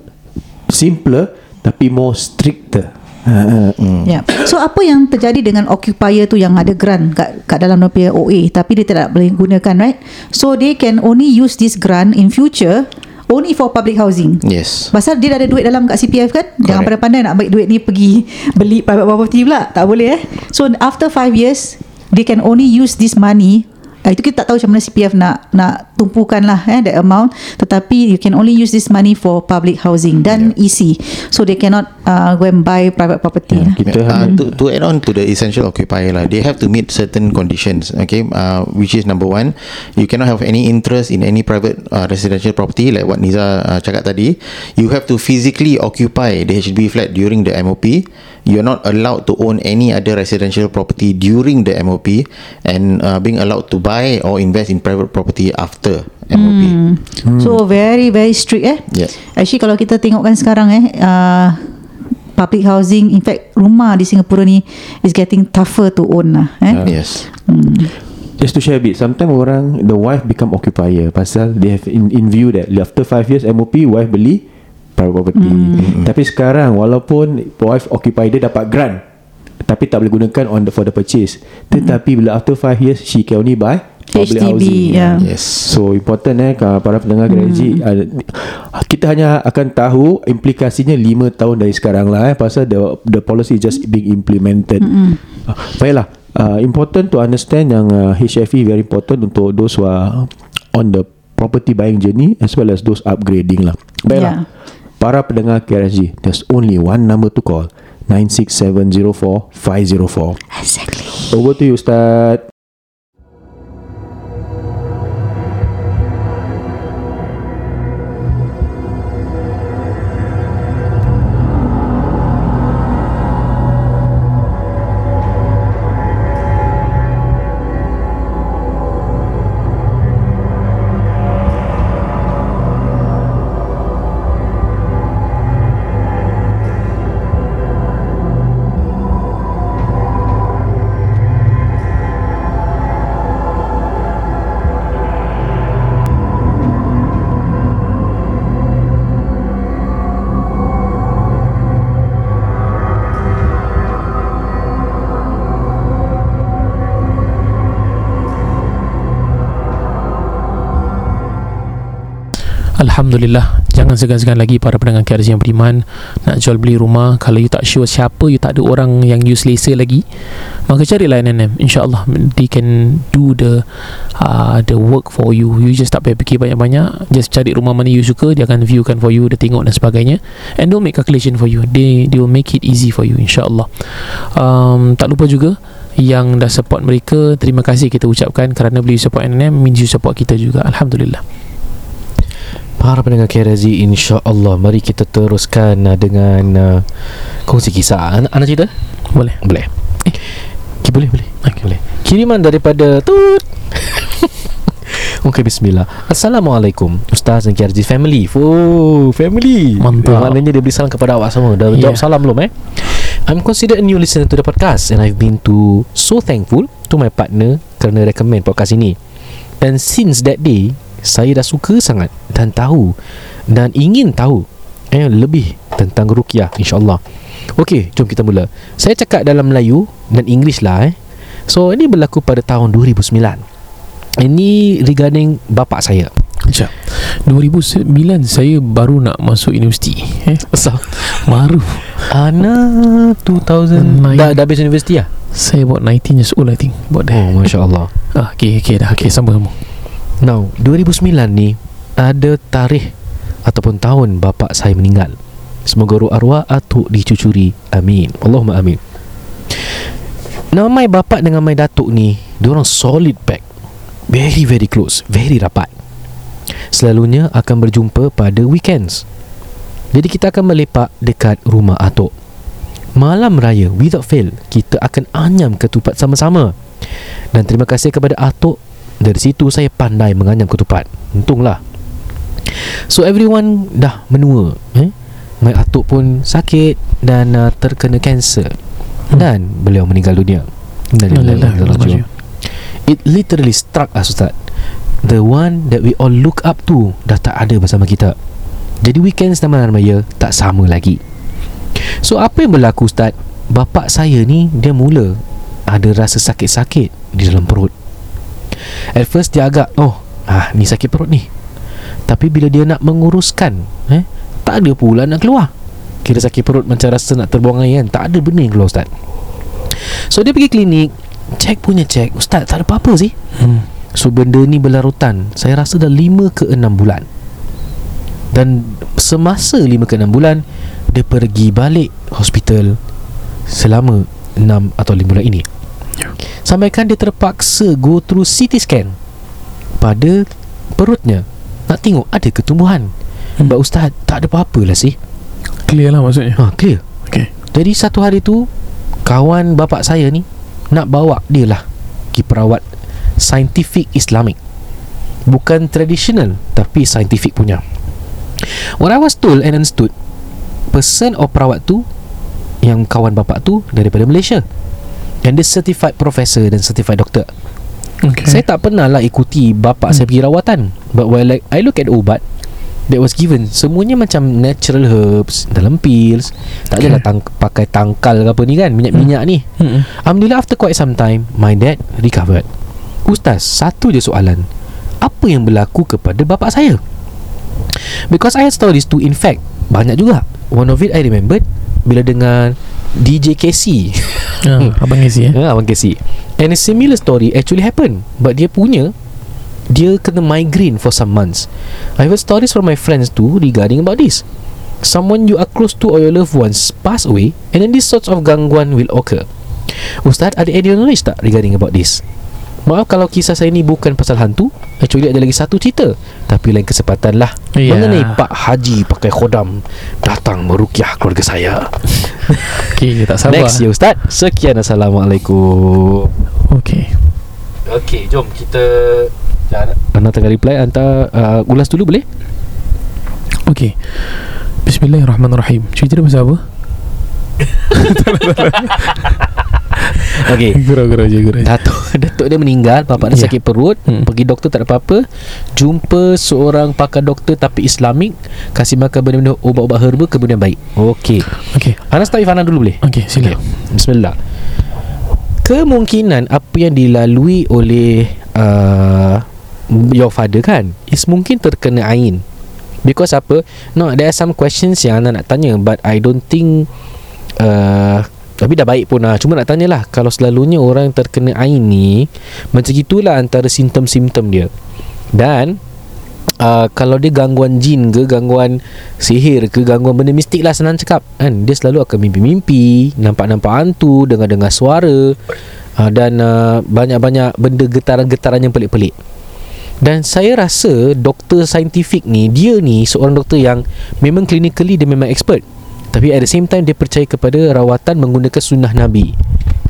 simpler tapi more stricter. Uh, mm. Ya. Yeah. So apa yang terjadi dengan occupier tu yang ada grant kat kat dalam dia OA tapi dia tidak boleh gunakan right? So they can only use this grant in future only for public housing. Yes. Pasal dia dah ada duit dalam kat CPF kan Jangan Correct. pandai-pandai nak ambil duit ni Pergi beli private property pula Tak boleh eh So after 5 years They can only use this money Ah, itu kita tak tahu macam mana CPF nak nak tumpukan lah eh, the amount tetapi you can only use this money for public housing dan yeah. EC so they cannot uh, go and buy private property yeah. Kita Uh, to, to add on to the essential occupier lah, they have to meet certain conditions. Okay, uh, which is number one, you cannot have any interest in any private uh, residential property like what Niza uh, cakap tadi. You have to physically occupy the HDB flat during the MOP. You're not allowed to own any other residential property during the MOP, and uh, being allowed to buy or invest in private property after MOP. Hmm. So very very strict eh. Yeah. Actually kalau kita tengokkan sekarang eh uh, public housing in fact rumah di Singapura ni is getting tougher to own lah eh. Yes. Just to share a bit Sometimes orang The wife become occupier Pasal they have in, in view that After 5 years MOP Wife beli Private property mm. Tapi sekarang Walaupun Wife occupy Dia dapat grant Tapi tak boleh gunakan on the, For the purchase. Tetapi bila after 5 years She can only buy Public HDB, housing. yeah. Yes. So important eh Para pendengar gereji uh, Kita hanya akan tahu Implikasinya 5 tahun dari sekarang lah eh. Pasal the, the policy is just being implemented. Uh, Baiklah. Uh, Important to understand yang uh, HFE very important Untuk those who are On the property buying journey As well as those upgrading lah. Baiklah. Yeah. Para pendengar KRSG There's only one number to call 96704 504 Exactly. Over to you Ustaz Alhamdulillah. Jangan segan-segan lagi Para pendengar KRZ yang beriman. Nak jual beli rumah Kalau you tak sure siapa You tak ada orang yang you selesa lagi Maka carilah NNM InsyaAllah They can do the uh, The work for you. You just tak payah fikir banyak-banyak. Just cari rumah mana you suka Dia akan viewkan for you Dia tengok dan sebagainya. And don't make calculation for you. They they will make it easy for you InsyaAllah. Um, Tak lupa juga yang dah support mereka terima kasih kita ucapkan kerana beli support NNM means you support kita juga. Alhamdulillah Para pendengar KRZ InsyaAllah Mari kita teruskan uh, Dengan uh, Kongsi kisah. Anda, anda cerita? boleh. Boleh. Eh, Boleh boleh. Okay, boleh. Kiriman daripada Tut. Okay bismillah. Assalamualaikum Ustaz dan KRZ family. Oh family. Mantap. Maknanya dia beri salam kepada awak semua. Dah Yeah. jawab salam belum eh? I'm considered a new listener to the podcast And I've been to So thankful To my partner Kerana recommend podcast ini. And since that day Saya dah suka sangat Dan tahu Dan ingin tahu eh, Lebih Tentang Rukiah InsyaAllah. Okey jom kita mula. Saya cakap dalam Melayu Dan English lah eh. So ini berlaku pada tahun 2009 Ini regarding bapak saya. Sekejap. 2009 saya baru nak masuk universiti eh? Asal? Baru. Ana 2000 Nine. dah, dah habis universiti lah? Saya about 19 years old I think. About that Oh Masya Allah. Ah, Okay okay dah. Okay sambung sambung Now 2009 ni Ada tarikh Ataupun tahun bapa saya meninggal. Semoga roh arwah atuk dicucuri Amin. Allahumma amin. Nama bapak dengan my datuk ni Diorang solid pack. Very very close. Very rapat. Selalunya akan berjumpa pada weekends. Jadi kita akan melepak dekat rumah atuk. Malam raya without fail Kita akan anyam ketupat sama-sama. Dan terima kasih kepada atuk Dari situ saya pandai menganyam ketupat. Untunglah. So everyone dah menua eh? My atuk pun sakit Dan uh, terkena kanser Hmm. Dan beliau meninggal dunia. Alhamdulillah. It literally struck us Ustaz. The one that we all look up to Dah tak ada bersama kita. Jadi weekend sama raya Tak sama lagi. So apa yang berlaku Ustaz? Bapak saya ni Dia mula Ada rasa sakit-sakit Di dalam perut At first dia agak Oh ah, ni sakit perut ni. Tapi bila dia nak menguruskan eh, Tak ada pula nak keluar. Kira sakit perut macam rasa nak terbuang air kan? Tak ada benda yang keluar Ustaz. So dia pergi klinik Cek punya cek. Ustaz tak ada apa-apa sih? Hmm. So benda ni berlarutan. Saya rasa dah 5 ke 6 bulan. Dan semasa 5 ke 6 bulan Dia pergi balik hospital Selama 6 atau 5 bulan ini Ya. Sampaikan dia terpaksa go through CT scan Pada perutnya. Nak tengok ada ketumbuhan. Hmm. Mbak Ustaz tak ada apa-apa lah sih. Clear lah maksudnya? Ha clear. Okay Jadi satu hari tu Kawan bapak saya ni Nak bawa dia lah Pergi perawat Scientific Islamic Bukan traditional Tapi scientific punya. What I was told and understood Person or perawat tu Yang kawan bapak tu Daripada Malaysia And dia certified professor Dan certified doctor Okay. Saya tak pernah lah ikuti bapak hmm. saya pergi rawatan. But while like, I look at ubat That was given. Semuanya macam natural herbs Dalam pills. Tak adalah tang- pakai tangkal ke apa ni kan Minyak-minyak ni. Hmm. Alhamdulillah after quite some time My dad recovered. Ustaz, satu je soalan. Apa yang berlaku kepada bapak saya? Because I had stories too In fact, banyak juga. One of it I remembered Bila dengar DJ KC Ah, Abang Ezi eh? Ya, Abang Casey. And a similar story actually happened But dia punya Dia kena migraine for some months. I heard stories from my friends too Regarding about this. Someone you are close to or your loved ones pass away And then these sorts of gangguan will occur. Ustaz, ada any knowledge tak regarding about this? Maaf kalau kisah saya ni bukan pasal hantu Actually ada lagi satu cerita. Tapi lain kesempatan lah Ya. Mengenai Pak Haji pakai khodam Datang merukiah keluarga saya. Okay tak sabar. Next ya Ustaz. Sekian Assalamualaikum. Okay Okey, jom kita Anda tengah reply Anda uh, ulas dulu boleh? Okay Bismillahirrahmanirrahim. Cerita dia pasal apa? Okey. Gurau-gurau je gurau Datuk, Datuk dia meninggal Bapak dia Ya. sakit perut. Hmm. Pergi doktor tak ada apa-apa. Jumpa seorang pakar doktor Tapi Islamik. Kasih makan benda-benda Ubat-ubat herba Kemudian baik. Okey. Okay Anda start with Ana dulu boleh? Okay sila. Bismillah. Kemungkinan Apa yang dilalui oleh uh, Your father kan Is mungkin terkena ain. Because apa? No there are some questions Yang anda nak tanya But I don't think uh, Tapi dah baik pun lah Cuma nak tanya lah Kalau selalunya orang yang terkena ain ni Macam itulah antara simptom-simptom dia. Dan Uh, kalau dia gangguan jin ke Gangguan sihir ke Gangguan benda mistik lah Senang cakap kan? Dia selalu akan mimpi-mimpi Nampak-nampak hantu Dengar-dengar suara uh, Dan uh, banyak-banyak Benda getaran-getaran yang pelik-pelik. Dan saya rasa Doktor saintifik ni Dia ni seorang doktor yang Memang clinically Dia memang expert Tapi at the same time Dia percaya kepada rawatan Menggunakan sunnah Nabi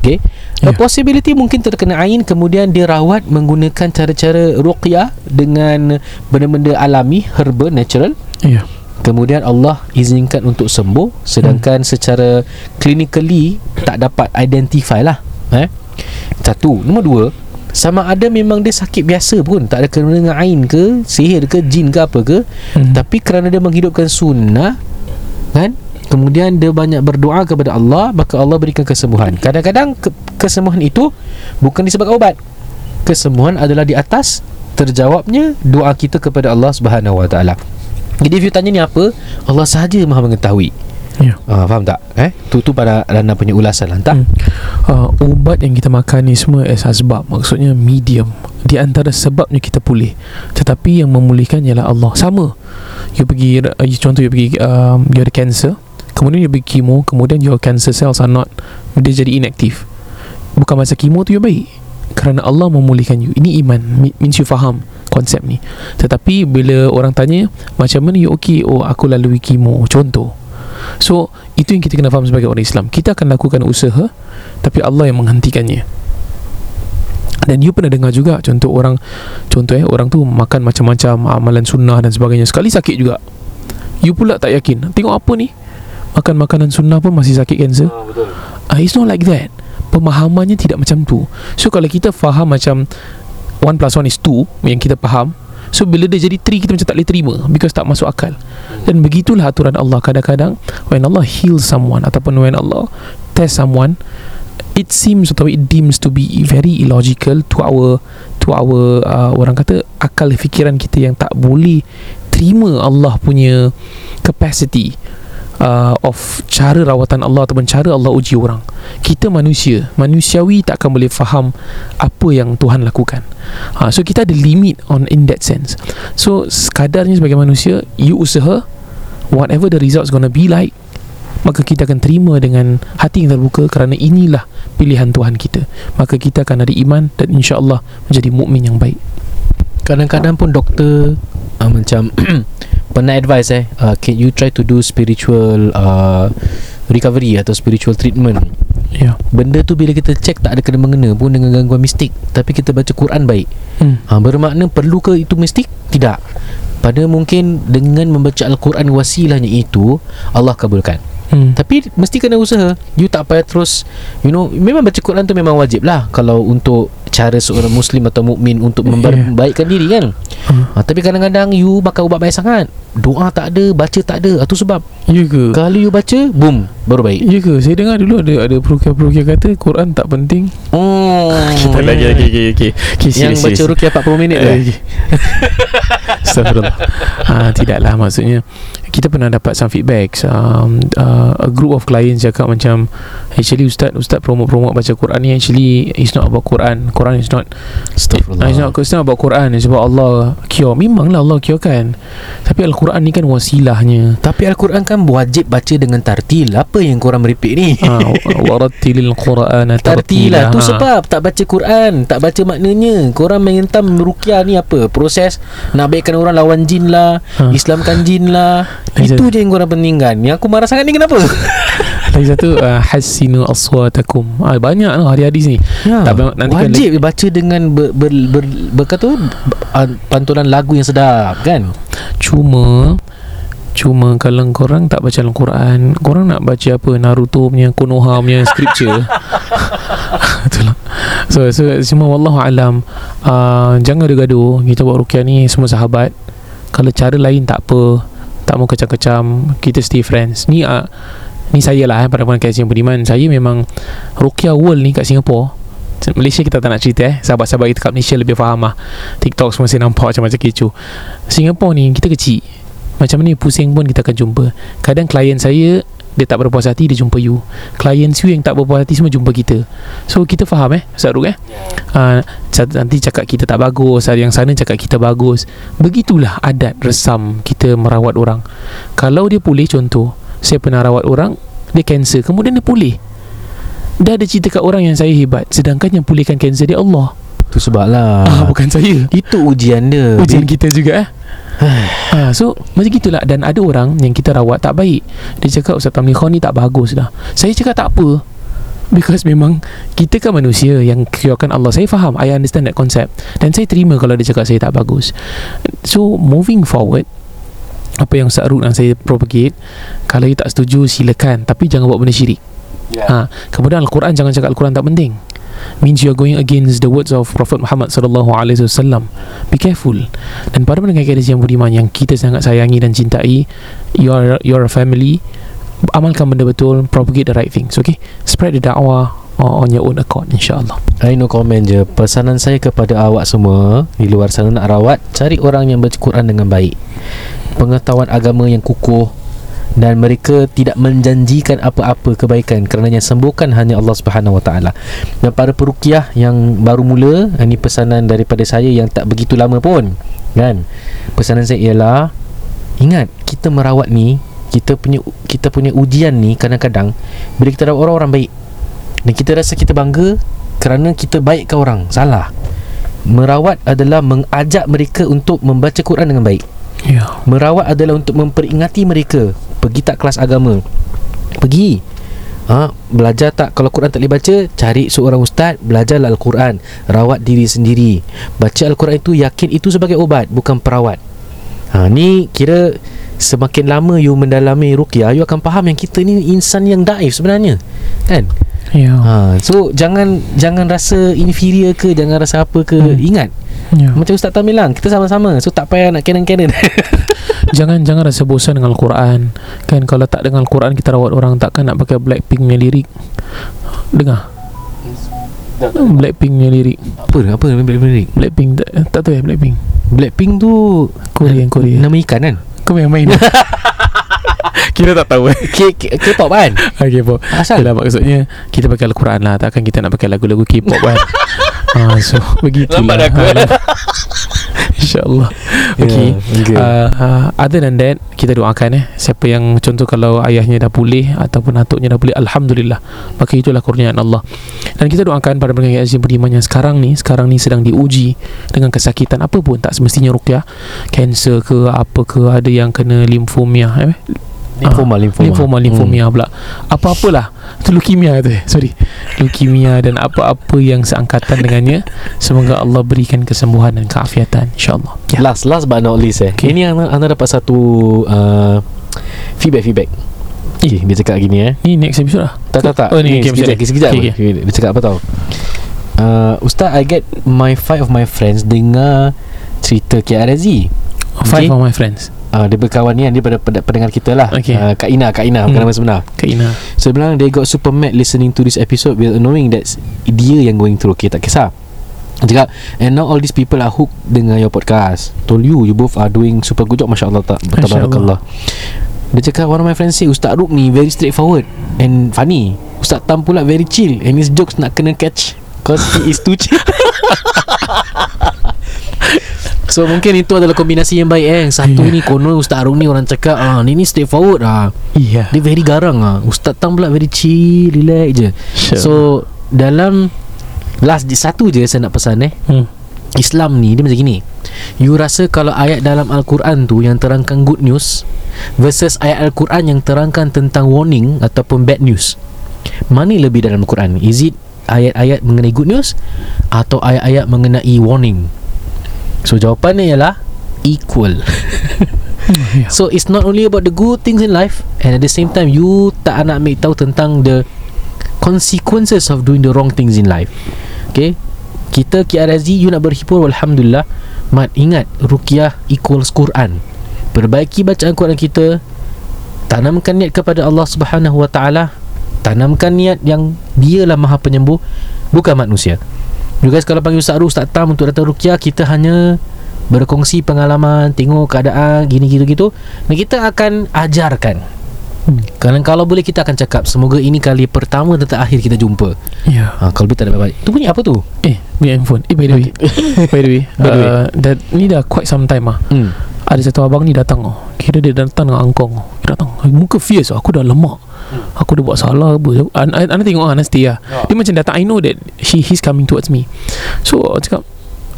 Okay A Ya. possibility mungkin terkena ain Kemudian dia rawat Menggunakan cara-cara ruqyah Dengan Benda-benda alami Herba, natural Ya Kemudian Allah izinkan untuk sembuh Sedangkan hmm. secara Clinically Tak dapat identify lah eh? Satu Nombor dua sama ada memang dia sakit biasa pun Tak ada kena dengan ain ke Sihir ke Jin ke apa ke Hmm. Tapi kerana dia menghidupkan sunnah Kan Kemudian dia banyak berdoa kepada Allah Maka Allah berikan kesembuhan Kadang-kadang ke- kesembuhan itu Bukan disebabkan ubat Kesembuhan adalah di atas Terjawabnya doa kita kepada Allah Subhanahu Wa Taala. Jadi if you tanya ni apa Allah sahaja maha mengetahui Ya uh, Faham tak? Eh? Tu tu pada Rana punya ulasan lah tak? Hmm. uh, Ubat yang kita makan ni semua as asbab Maksudnya medium Di antara sebabnya kita pulih Tetapi yang memulihkan ialah Allah Sama You pergi uh, Contoh you pergi um, You ada cancer Kemudian you pergi chemo Kemudian your cancer cells are not Dia jadi inaktif Bukan masa chemo tu you baik. Kerana Allah memulihkan you. Ini iman. Me- Means you faham Konsep ni. Tetapi bila orang tanya Macam mana you okay? Oh aku lalui chemo Contoh. So itu yang kita kena faham sebagai orang Islam. Kita akan lakukan usaha Tapi Allah yang menghentikannya. Dan you pernah dengar juga contoh orang contoh eh orang tu makan macam-macam amalan sunnah dan sebagainya. Sekali sakit juga. You pula tak yakin. Tengok apa ni makan makanan sunnah pun masih sakit kanser ah, it's not like that. Pemahamannya tidak macam tu. So kalau kita faham macam 1 plus 1 is 2 yang kita faham So bila dia jadi 3 kita macam tak boleh terima Because tak masuk akal. Dan begitulah aturan Allah Kadang-kadang. When Allah heal someone Ataupun when Allah Test someone It seems atau it deems to be very illogical to our to our uh, orang kata akal fikiran kita yang tak boleh terima Allah punya capacity uh, of cara rawatan Allah ataupun cara Allah uji orang. Kita manusia, manusiawi tak akan boleh faham apa yang Tuhan lakukan. Ha, so kita ada limit on in that sense. So sekadarnya sebagai manusia, you usaha whatever the results gonna be like maka kita akan terima dengan hati yang terbuka kerana inilah pilihan Tuhan kita maka kita akan ada iman dan insya-Allah menjadi mukmin yang baik Kadang-kadang pun doktor uh, Macam Pernah advise eh. Uh, Can you try to do spiritual uh, Recovery Atau spiritual treatment. Ya. Benda tu bila kita check Tak ada kena-mengena pun Dengan gangguan mistik. Tapi kita baca Quran baik. Hmm. ha, Bermakna perlu ke itu mistik? Tidak. Pada mungkin Dengan membaca Al-Quran wasilahnya itu Allah kabulkan Hmm. Tapi mesti kena usaha. You tak payah terus You know Memang baca Quran tu memang wajib lah Kalau untuk Cara seorang Muslim atau mukmin Untuk Yeah. membaikkan diri kan. Hmm. ha, Tapi kadang-kadang You makan ubat baik sangat Doa tak ada Baca tak ada. Itu sebab. Ya ke? Kalau you baca Boom Baru baik. Ya ke? Saya dengar dulu ada ada perukia-perukia kata Quran tak penting. Oh. Kita lagi lagi okey okey okay, Yang baca rukyah 40 minit tu. Eh, okay. Astagfirullah. Ha, Tidaklah maksudnya Kita pernah dapat some feedback um, uh, A group of clients cakap macam Actually Ustaz Ustaz promote-promote baca Quran ni Actually It's not about Quran. Quran is not Astagfirullah It's not, it's not about Quran. It's about Allah cure. Memanglah Allah cure kan Tapi Al-Quran ni kan wasilahnya. Tapi Al-Quran kan wajib baca dengan tartil. Apa yang korang meripik ni? Ha, Warattilil Quran Tartilah Tu Ha. sebab tak baca Quran Tak baca maknanya. Korang mengentam rukyah ni apa? Proses Nak baikkan orang lawan jin lah Ha. Islamkan jin lah Lagi Itu satu- je yang korang pentingkan. Yang aku marah sangat ni kenapa? Lagi satu uh, Hassinu aswatakum. Ah, Banyak lah hari-hari sini. Ya, Tak, nanti kan Wajib baca dengan ber, ber, ber, berkata uh, Pantulan lagu yang sedap kan? Cuma Cuma kalau korang tak baca Al-Quran Korang nak baca apa? Naruto punya Konoha punya scripture? Itulah. So, so semua Wallahu alam uh, Jangan gaduh Kita buat rukyah ni Semua sahabat. Kalau cara lain tak apa Tak mau kecam-kecam. Kita stay friends. Ni uh, Ni saya lah eh, Pada pendengar yang beriman Saya memang Rukyah world ni kat Singapore. Malaysia kita tak nak cerita eh. Sahabat-sahabat kita kat Malaysia lebih faham lah. TikTok semua saya nampak macam-macam kecoh. Singapore ni kita kecil. Macam ni pusing pun kita akan jumpa. Kadang klien saya Dia tak berpuas hati Dia jumpa you. Klien you yang tak berpuas hati Semua jumpa kita. So kita faham eh Ustaz Ruk eh? Uh, Nanti cakap kita tak bagus yang sana cakap kita bagus. Begitulah adat resam Kita merawat orang. Kalau dia pulih contoh Saya pernah rawat orang Dia kanser Kemudian dia pulih. Dah ada cerita kat orang yang saya hebat Sedangkan yang pulihkan kanser dia Allah. Tu sebab lah ah, Bukan saya. Itu ujian dia Ujian kita juga eh ha, So Macam gitulah. Dan ada orang Yang kita rawat tak baik. Dia cakap Ustaz Tamli Khan ni tak bagus dah. Saya cakap tak apa. Because memang Kita kan manusia Yang kirakan Allah. Saya faham I understand that concept. Dan saya terima Kalau dia cakap saya tak bagus. So moving forward apa yang Ustaz Ruk dan saya propagate Kalau you tak setuju silakan. Tapi jangan buat benda syirik. Yeah. ha, Kemudian Al-Quran Jangan cakap Al-Quran tak penting means you are going against the words of Prophet Muhammad sallallahu alaihi wasallam. Be careful. Dan para pendengar KDC yang budiman yang kita sangat sayangi dan cintai, you are you are a family. Amalkan benda betul, propagate the right things, okay? Spread the da'wah on your own accord insyaallah. I no comment je Pesanan saya kepada awak semua Di luar sana nak rawat Cari orang yang baca Quran dengan baik Pengetahuan agama yang kukuh dan mereka tidak menjanjikan apa-apa kebaikan kerana yang sembuhkan hanya Allah Subhanahu Wa Taala. Dan para perukiah yang baru mula, ini pesanan daripada saya yang tak begitu lama pun, kan? Pesanan saya ialah ingat kita merawat ni, kita punya kita punya ujian ni kadang-kadang bila kita rawat orang-orang baik dan kita rasa kita bangga kerana kita baikkan orang. Salah. Merawat adalah mengajak mereka untuk membaca Quran dengan baik. Ya. Merawat adalah untuk memperingati mereka. Pergi tak kelas agama? Pergi. Ha, belajar tak? Kalau Quran tak boleh baca cari seorang ustaz belajarlah al-Quran. Rawat diri sendiri. Baca al-Quran itu yakin itu sebagai ubat bukan perawat. Ha ni kira semakin lama you mendalami ruqyah you akan faham yang kita ni insan yang daif sebenarnya. Kan Ya. ha so jangan jangan rasa inferior ke jangan rasa apa ke Hmm. ingat ya. macam ustaz Tam bilang kita sama-sama so tak payah nak canon-canon jangan jangan rasa bosan dengan Al-Quran. Kan kalau tak dengar Al-Quan kita rawat orang takkan nak pakai Blackpink punya lirik. Dengar. Blackpink punya lirik. apa apa Blackpink Blackpink tak, tak tahu ya Blackpink. Blackpink tu Korean Korea. nama ikan kan Kau main main. Kira tak tahu eh. K- K- K-pop kan? Okay pop Asal? Yelah maksudnya Kita pakai Al-Quran lah. Takkan kita nak pakai lagu-lagu K-pop kan? Ha, So begitulah. Lambat aku, eh. InsyaAllah. Okay, Ya, okay. Uh, uh, Other than that Kita doakan eh. Siapa yang Contoh kalau ayahnya dah pulih Ataupun atuknya dah pulih Alhamdulillah. Maka itulah kurniaan Allah. Dan kita doakan Pada pendengar Azim beriman yang sekarang ni Sekarang ni sedang diuji Dengan kesakitan apa pun Tak semestinya rukyah. Cancer ke Apa ke Ada yang kena limfomia eh? Lymphoma, lymphoma. Lymphoma Lymphomia pula. Apa-apalah. Itu leukemia tu eh. Sorry. Leukemia dan apa-apa yang seangkatan dengannya. Semoga Allah berikan kesembuhan dan keafiatan InsyaAllah. Ya. Last Last but not least eh. Okay. Ini anda, anda dapat satu uh, Feedback Feedback. Eh, dia cakap gini eh. Ni next episode lah. Tak tak tak. Oh ni sekejap, okay, episode ni. sekejap, Okay, sekejap. Dia cakap apa tau? Uh, Ustaz I get my five of my friends Dengar Cerita KRZ Five Okay. of my friends uh, Dia berkawan ni Dia pada, pada pendengar kita lah. Okay. uh, Kak Ina Kak Ina Bukan Hmm. nama sebenar. Kak Ina. So dia bilang They got super mad listening to this episode Without knowing that Dia yang going through. Okay tak kisah. Dia cakap And now all these people are hooked Dengan your podcast. Told you You both are doing super good job. Masya Allah tak? Allah. Tabarakallah Dia cakap One of my friends say Ustaz Ruk ni Very straightforward And funny. Ustaz Tam pula very chill And his jokes nak kena catch Cause he is too chill So mungkin itu adalah kombinasi yang baik eh Satu Yeah. ni konon Ustaz Ruk ni orang cakap ah, Ni ni straightforward ah. Iya Dia very garang ah. Ustaz Tam pula very chill Relax je Sure. So dalam Last satu je saya nak pesan eh hmm. Islam ni dia macam gini You rasa kalau ayat dalam Al-Quran tu Yang terangkan good news Versus ayat Al-Quran yang terangkan tentang warning Ataupun bad news Mana lebih dalam Al-Quran Is it ayat-ayat mengenai good news Atau ayat-ayat mengenai warning? So jawapannya ialah Equal. Ya. So it's not only about the good things in life And at the same time You tak nak ambil tahu tentang the Consequences of doing the wrong things in life. Okay? Kita KRZ You nak berhibur Alhamdulillah. Mat ingat Rukiah equals Quran. Perbaiki bacaan Quran kita. Tanamkan niat kepada Allah Subhanahu Wa Taala Tanamkan niat yang Dialah maha penyembuh Bukan manusia You guys kalau panggil Ustaz Ru Ustaz Tam untuk datang Rukiah Kita hanya Berkongsi pengalaman Tengok keadaan Gini gitu-gitu Dan kita akan ajarkan Hmm. Kalau, kalau boleh kita akan cakap Semoga ini kali pertama dan terakhir kita jumpa Ya ha, Kalau lebih tak ada baik Itu bunyi apa tu? Eh Punya handphone Eh by the way By the way By the way. uh, that, Ni dah quite some time lah Hmm. Ada satu abang ni datang oh. Kira dia datang dengan angkong oh. Dia datang "Eh, Muka fierce oh. Aku dah lemak Aku dah buat salah apa? An- an- Anda tengok ah Nanti lah. Dia macam datang I know that he, He's coming towards me. So aku cakap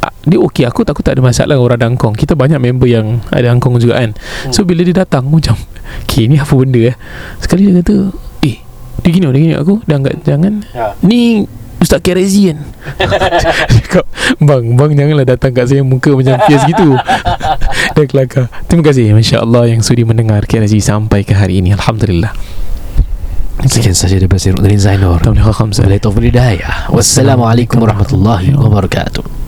ah, dia okey aku takut tak ada masalah orang ada angkong kita banyak member yang ada angkong juga kan. So bila dia datang aku macam okay ni apa benda eh? Sekali dia kata eh dia gini dia gini aku dia angkat jangan. Ya. ni Ustaz Kerezi kan? Cakap Bang Bang janganlah datang kat saya Muka macam fierce gitu. Dah kelakar. Terima kasih. Masya Allah yang sudi mendengar Kerezi sampai ke hari ini. Alhamdulillah Sekian saja daripada saya Rukdin Zainur Alhamdulillah khamsa Wassalamualaikum warahmatullahi wabarakatuh